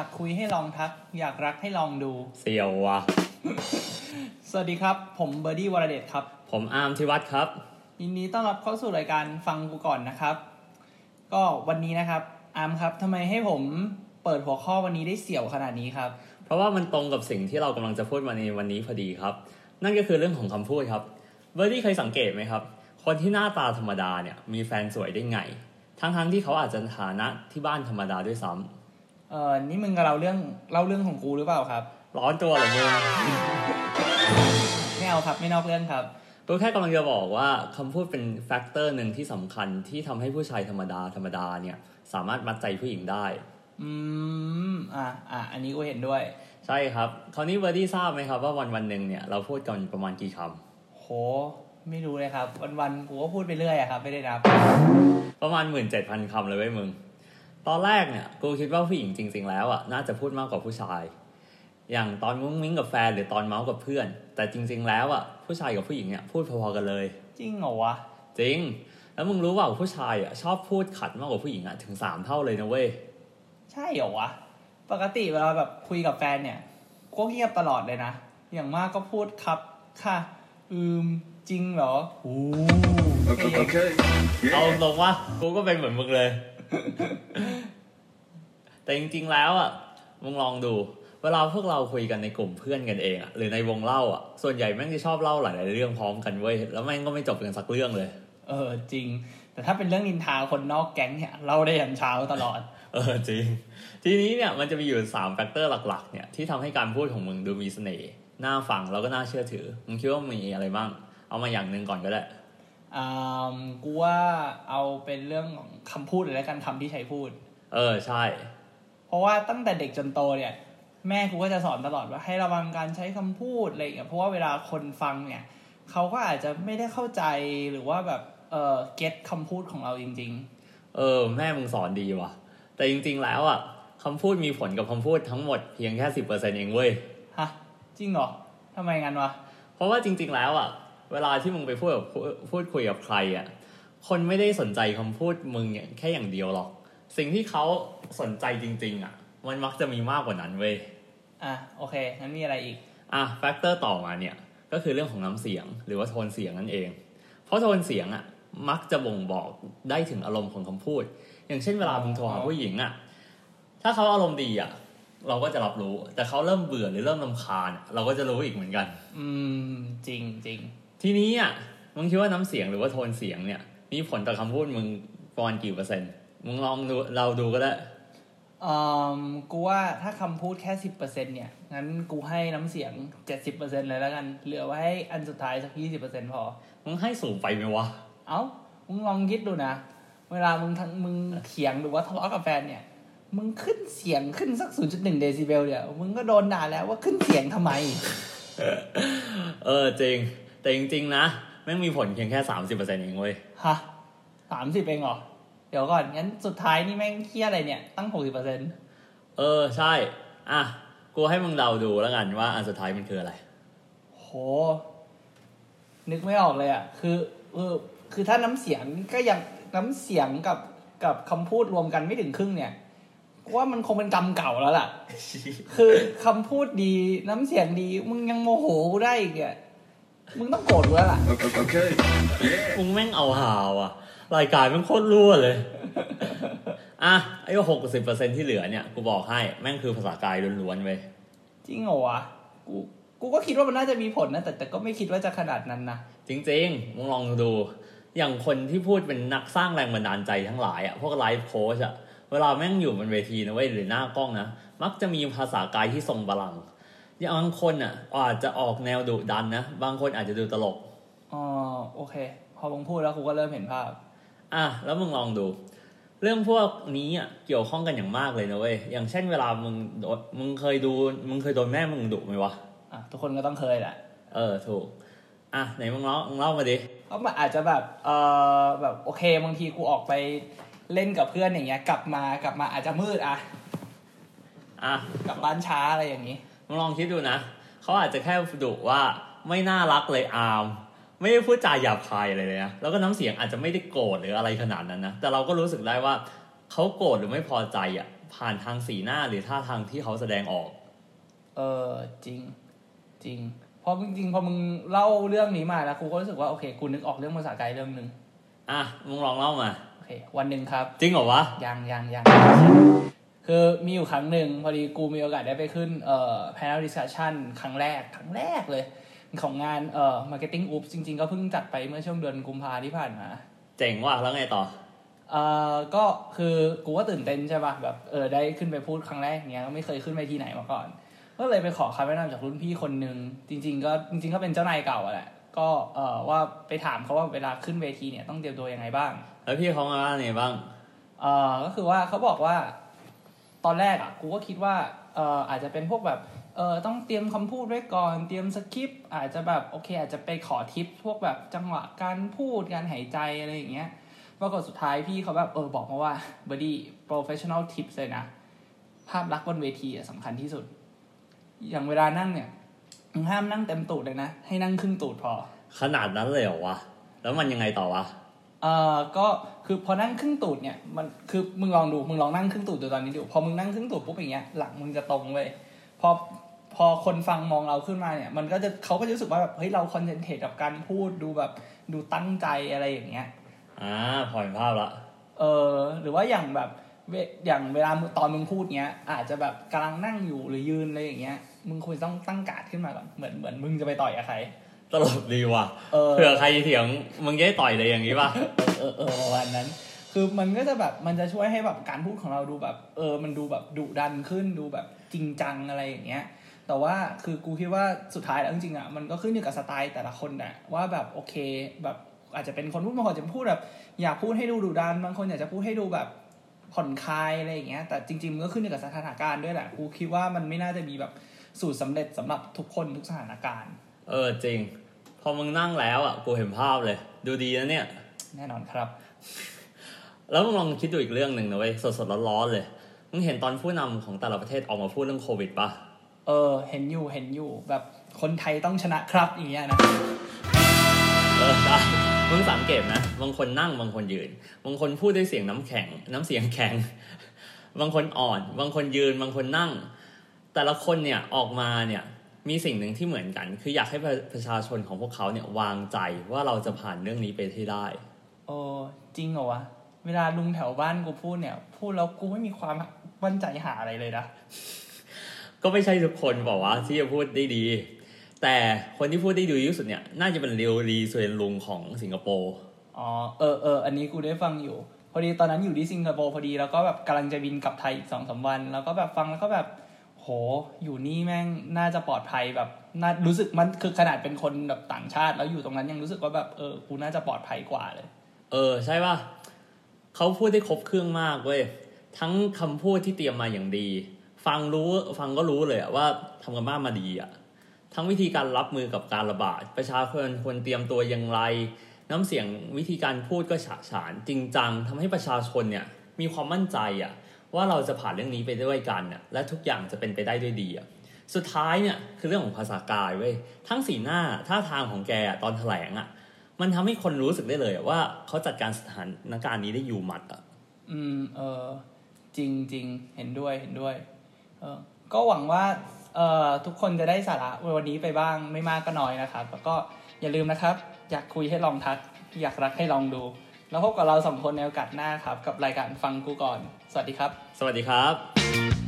อยากคุยให้ลองทัก อยากรักให้ลองดู เสี่ยวว่ะสวัสดีครับ ผมเบอร์ดี้วรเดชครับ ผมอาร์มทิวัฒน์ครับ ยินดีต้อนรับเข้าสู่รายการฟังกูก่อนนะครับ ก็วันนี้นะครับอาร์มครับทำไมให้ผมเปิดหัวข้อวันนี้ได้เสี่ยวขนาดนี้ครับ เพราะว่ามันตรงกับสิ่งที่เรากำลังจะพูดมาในวันนี้พอดีครับ นั่นก็คือเรื่องของคำพูดครับเบอร์ดี้เคยสังเกตไหมครับ คนที่หน้าตาธรรมดาเนี่ยมีแฟนสวยได้ไง ทั้งๆที่เขาอาจจะฐานะที่บ้านธรรมดาด้วยซ้ำ เออนี่มึงกับเราเรื่องเล่าเรื่องของกูหรือเปล่าครับ ร้อนตัวเหรอมึงไม่เอาครับไม่นอกเรื่องครับก็แค่กำลังจะบอกว่าคำพูดเป็น factor หนึ่งที่สำคัญที่ทำให้ผู้ชายธรรมดาธรรมดาเนี่ย สามารถมัดใจผู้หญิงได้ อืมอะอะอันนี้กูเห็นด้วย ใช่ครับ คราวนี้เบอร์ดี้ทราบไหมครับว่าวันวันๆหนึ่งเนี่ยเราพูดกันประมาณกี่คำโหไม่รู้เลยครับ วันๆกูก็พูดไปเรื่อยอะครับ ไม่ได้นับ ประมาณหมื่นเจ็ดพันคำเลยเว้ยมึง ตอนแรกเนี่ยกูคิดว่าผู้หญิงจริง ๆ แล้วอะน่าจะพูดมากกว่าผู้ชาย อย่างตอนมุ้งมิ้งกับแฟนหรือตอนเมาส์กับเพื่อน แต่จริง ๆ แล้วอะผู้ชายกับผู้หญิงเนี่ยพูดพอๆกันเลย จริงเหรอวะจริง แล้วมึงรู้ว่าผู้ชายอะชอบพูดขัดมากกว่าผู้หญิงอะถึงสามเท่าเลยนะเว้ยใช่เหรอวะปกติเวลาแบบคุยกับแฟนเนี่ยก็เงียบตลอดเลยนะ อย่างมากก็พูดครับค่ะ อืมจริงเหรอโอ้ Okay. okay. เอา Yeah. ตรงว่ากูก็เป็นเหมือนมึงเลย แต่จริงๆแล้วอะมึงลองดู เวลาพวกเราคุยกันในกลุ่มเพื่อนกันเองอะหรือในวงเล่าอะส่วนใหญ่แม่งจะชอบเล่าหลายๆเรื่องพร้อมกันเว้ยแล้วแม่งก็ไม่จบกันสักเรื่องเลย เออจริง แต่ถ้าเป็นเรื่องนินทาคนนอกแก๊งเนี่ยเราได้ยันเช้าตลอด เออจริง ทีนี้เนี่ยมันจะมีอยู่สาม factor หลักๆเนี่ยที่ทำให้การพูดของมึงดูมีเสน่ห์น่าฟังแล้วก็น่าเชื่อถือมึงคิดว่ามีอะไรบ้าง เอามาอย่างหนึ่งก่อนก็ได้อ่า กูว่าเอาเป็นเรื่องของคำพูดเลยแล้วกันคำที่ใช้พูด เออใช่ เพราะว่าตั้งแต่เด็กจนโตเนี่ย แม่กูก็จะสอนตลอดว่าให้ระวังการใช้คำพูดอะไรอย่างเงี้ยเพราะว่าเวลาคนฟังเนี่ยเขาก็อาจจะไม่ได้เข้าใจหรือว่าแบบเออเก็ตคำพูดของเราจริงเออ แม่มึงสอนดีว่ะ แต่จริง ๆ แล้วอะคำพูดมีผลกับคำพูดทั้งหมดเพียงแค่สิบเปอร์เซ็นเองเว้ยๆฮะจริงเหรอทำไมงั้นวะเพราะว่าจริง ๆ แล้วอะ เวลาที่มึงไปพูดกับพูดพูดคุยกับใครอะคนไม่ได้สนใจคำพูดมึงเนี่ยแค่อย่างเดียวหรอก สิ่งที่เขาสนใจจริง ๆอะ มันมักจะมีมากกว่านั้นเว้ยอะโอเคงั้นมีอะไรอีกอะ factor ต่อมาเนี่ยก็คือเรื่องของน้ำเสียงหรือว่าโทนเสียงนั่นเอง เพราะโทนเสียงอะมักจะบ่งบอกได้ถึงอารมณ์ของคำพูด อย่างเช่นเวลามึงโทรหาผู้หญิงอะถ้าเขาอารมณ์ดีอะเราก็จะรับรู้ แต่เขาเริ่มเบื่อหรือเริ่มรำคาญอะเราก็จะรู้อีกเหมือนกัน อืม จริงจริง ทีนี้อะมึงคิดว่าน้ำเสียงหรือว่าโทนเสียงเนี่ย มีผลต่อคำพูดมึงประมาณกี่เปอร์เซ็นต์มึงลองดูเราดูก็ได้อืมกูว่าถ้าคำพูดแค่สิบเปอร์เซ็นเนี่ย งั้นกูให้น้ำเสียงเจ็ดสิบเปอร์เซ็นเลยแล้วกัน เหลือไว้ให้อันสุดท้ายสักยี่สิบเปอร์เซ็นพอ มึงให้สูงไปไหมวะ เอ้า มึงลองคิดดูนะ เวลามึงทั้งมึงเถียงหรือว่าทะเลาะกับแฟนเนี่ย มึงขึ้นเสียงขึ้นสัก0.1เดซิเบลเดียวมึงก็โดนด่าแล้วว่าขึ้นเสียงทำไม เออจริง แต่จริงๆนะแม่งมีผลเพียงแค่สามสิบเปอร์เซ็นต์เองเว้ยฮะสามสิบเองเหรอ เดี๋ยวก่อน งั้นสุดท้ายนี่แม่งเครียดอะไรเนี่ย ตั้งหกสิบเปอร์เซ็นเออ ใช่ อะ กูให้มึงเดาดูแล้วกันว่าอันสุดท้ายมันคืออะไร โห นึกไม่ออกเลยอะ คือเออคือถ้าน้ำเสียงก็ยังน้ำเสียงกับกับคำพูดรวมกันไม่ถึงครึ่งเนี่ยกูว่ามันคงเป็นกรรมเก่าแล้วล่ะ คือคำพูดดีน้ำเสียงดี มึงยังโมโหกูได้อีกอะ มึงต้องโกรธกูแล้วล่ะ Okay. okay. Yeah. มึงแม่งเอาหาวอะ รายการแม่งโคตรรั่วเลย อะ ไอ้หกสิบเปอร์เซ็นที่เหลือเนี่ย กูบอกให้ แม่งคือภาษากายล้วนๆเว้ย จริงเหรอวะ กู กูก็คิดว่ามันน่าจะมีผลนะ แต่แต่ก็ไม่คิดว่าจะขนาดนั้นนะ จริงๆ มึงลองดู อย่างคนที่พูดเป็นนักสร้างแรงบันดาลใจทั้งหลายอะ พวกไลฟ์โค้ชอะ เวลาแม่งอยู่บนเวทีนะเว้ยหรือหน้ากล้องนะ มักจะมีภาษากายที่ทรงพลัง อย่างบางคนอะ อาจจะออกแนวดุดันนะ บางคนอาจจะดูตลก อ๋อโอเค พอมึงพูดแล้วกูก็เริ่มเห็นภาพ อะแล้วมึงลองดู เรื่องพวกนี้อะเกี่ยวข้องกันอย่างมากเลยนะเว้ย อย่างเช่นเวลามึงโดนมึงเคยดูมึงเคยโดนแม่มึงดุไหมวะ อะทุกคนก็ต้องเคยแหละ เออถูก อะไหนมึงเล่ามึงเล่ามาดิเพราะมันอาจจะแบบเออแบบโอเคบางทีกูออกไปเล่นกับเพื่อนอย่างเงี้ย กลับมากลับมาอาจจะมืดอะ อะกลับบ้านช้าอะไรอย่างงี้มึง ลองคิดดูนะเขาอาจจะแค่ดุว่าไม่น่ารักเลยอามไม่ได้พูดจาหยาบคายอะไรเลยนะแล้วก็น้ำเสียงอาจจะไม่ได้โกรธหรืออะไรขนาดนั้นนะแต่เราก็รู้สึกได้ว่าเขาโกรธหรือไม่พอใจอะผ่านทางสีหน้าหรือท่าทางที่เขาแสดงออก เออจริง จริงเพราะจริงๆพอมึงเล่าเรื่องนี้มาแล้วกูก็รู้สึกว่าโอเคกูนึกออกเรื่องภาษากายเรื่องหนึ่งอะมึงลองเล่ามาโอเควันหนึ่งครับ จริงเหรอวะยังยังยัง คือมีอยู่ครั้งหนึ่งพอดีกูมีโอกาสได้ไปขึ้นเอ่อ panel discussion ครั้งแรก ครั้งแรกเลย ของงานเอ่อ marketing oops จริง ๆ ก็เพิ่งจัดไปเมื่อช่วงเดือนกุมภาที่ผ่านมา เจ๋งว่ะแล้วไงต่อเอ่อก็คือกูก็ตื่นเต้นใช่ป่ะแบบเออได้ขึ้นไปพูดครั้งแรกเนี้ยก็ไม่เคยขึ้นไปที่ไหนมาก่อน ก็เลยไปขอคำแนะนำจากรุ่นพี่คนหนึ่งจริง ๆ ก็จริงๆก็เป็นเจ้านายเก่าอะแหละก็เอ่อว่าไปถามเขาว่าเวลาขึ้นเวทีเนี่ยต้องเตรียมตัวยังไงบ้าง แล้วพี่เขามาว่าไงบ้างเอ่อก็คือว่าเขาบอกว่า ตอนแรกอะกูก็คิดว่าเอ่ออาจจะเป็นพวกแบบเออต้องเตรียมคำพูดไว้ก่อน เตรียมสคริปต์อาจจะแบบโอเค อาจจะไปขอทิปพวกแบบจังหวะการพูดการหายใจอะไรอย่างเงี้ยปรากฏสุดท้ายพี่เขาแบบเออบอกมาว่า body professional tips เลยนะ ภาพลักษณ์บนเวทีอะสำคัญที่สุด อย่างเวลานั่งเนี่ยมึงห้ามนั่งเต็มตูดเลยนะ ให้นั่งครึ่งตูดพอ ขนาดนั้นเลยเหรอวะ แล้วมันยังไงต่อวะเอ่อก็ คือพอนั่งครึ่งตูดเนี่ยมันคือมึงลองดูมึงลองนั่งครึ่งตูดดูตอนนี้ดูพอมึงนั่งครึ่งตูดปุ๊บอย่างเงี้ยหลังมึงจะตรงเลยพอพอคนฟังมองเราขึ้นมาเนี่ย มันก็จะเขาก็จะรู้สึกว่าแบบเฮ้ยเราคอนเซนเทรตกับการพูดดูแบบดูตั้งใจอะไรอย่างเงี้ยอ่าพอเห็นภาพละเออหรือว่าอย่างแบบเวอย่างเวลามึงตอนมึงพูดเงี้ย อาจจะแบบกำลังนั่งอยู่หรือยืนอะไรอย่างเงี้ย มึงควรต้องตั้งการ์ดขึ้นมาก่อนเหมือนเหมือนมึงจะไปต่อยกับใคร ตลกดีว่ะเออเผื่อใครเถียงมึงจะได้ต่อยเลยอย่างนี้ป่ะเออเออประมาณนั้น คือมันก็จะแบบมันจะช่วยให้แบบการพูดของเราดูแบบ เออ มันดูแบบดุดันขึ้นดูแบบจริงจังอะไรอย่างเงี้ย แต่ว่าคือกูคิดว่าสุดท้ายแล้วจริงๆอะมันก็ขึ้นอยู่กับสไตล์แต่ละคนแหละว่าแบบโอเค แบบอาจจะเป็นคนพูดบางคนอาจจะพูดแบบ อยากพูดให้ดูดุดันบางคนอยากจะพูดให้ดูแบบผ่อนคลายอะไรอย่างเงี้ยแต่จริงๆมันก็ขึ้นอยู่กับสถานการณ์ด้วยแหละกูคิดว่ามันไม่น่าจะมีแบบสูตรสำเร็จสำหรับทุกคนทุกสถานการณ์ เออจริง พอมึงนั่งแล้วอะกูเห็นภาพเลย ดูดีนะเนี่ย แน่นอนครับ แล้วมึงลองคิดดูอีกเรื่องหนึ่งนะเว้ยสดๆร้อนๆเลย มึงเห็นตอนผู้นำของแต่ละประเทศออกมาพูดเรื่องโควิดปะเออ เห็นอยู่เห็นอยู่แบบคนไทยต้องชนะครับอย่างเงี้ยนะเออใช่มึงสังเกตนะบางคนนั่งบางคนยืน บางคนพูดด้วยเสียงน้ำแข็ง น้ำเสียงแข็ง บางคนอ่อน บางคนยืน บางคนนั่ง แต่ละคนเนี่ยออกมาเนี่ย มีสิ่งหนึ่งที่เหมือนกัน คืออยากให้ประประชาชนของพวกเขาเนี่ยวางใจว่าเราจะผ่านเรื่องนี้ไปให้ได้โอ้จริงเหรอวะ เวลาลุงแถวบ้านกูพูดเนี่ย พูดแล้วกูไม่มีความมั่นใจหาอะไรเลยนะ ก็ไม่ใช่ทุกคนบอกว่าที่จะพูดได้ดี แต่คนที่พูดได้ดีที่สุดเนี่ย น่าจะเป็นเรียวรีสเวนลุงของสิงคโปร์อ๋อเออเอออันนี้กูได้ฟังอยู่ พอดีตอนนั้นอยู่ที่สิงคโปร์พอดีแล้วก็แบบกำลังจะบินกลับไทยอีกสองสามวัน แล้วก็แบบฟังแล้วก็แบบ โหอยู่นี่แม่งน่าจะปลอดภัยแบบน่ารู้สึกมันคือขนาดเป็นคนแบบต่างชาติ แล้วอยู่ตรงนั้นยังรู้สึกว่าแบบเออกูน่าจะปลอดภัยกว่าเลย เออ ใช่ป่ะเขาพูดได้ครบเครื่องมากเว้ยทั้งคำพูดที่เตรียมมาอย่างดี ฟังรู้ฟังก็รู้เลยอะว่าทำกันบ้านมาดีอะทั้งวิธีการรับมือกับการระบาด ประชาชนควรเตรียมตัวอย่างไร น้ำเสียงวิธีการพูดก็ฉะฉานจริงจังทำให้ประชาชนเนี่ยมีความมั่นใจอะ ว่าเราจะผ่านเรื่องนี้ไปด้วยกันเนี่ยและทุกอย่างจะเป็นไปได้ด้วยดีอะสุดท้ายเนี่ยคือเรื่องของภาษากายเว้ยทั้งสีหน้าท่าทางของแกอะตอนแถลงอะมันทำให้คนรู้สึกได้เลยอะว่าเขาจัดการสถานการณ์นี้ได้อยู่หมัดอะอืมเออจริงจริงเห็นด้วยเห็นด้วยเออก็หวังว่าเอ่อทุกคนจะได้สาระวันนี้ไปบ้างไม่มากก็น้อยนะครับ แล้วก็อย่าลืมนะครับ อยากคุยให้ลองทัก อยากรักให้ลองดู แล้วพบกับเราสองคนในโอกาสหน้าครับ กับรายการฟังกูก่อน สวัสดีครับ สวัสดีครับ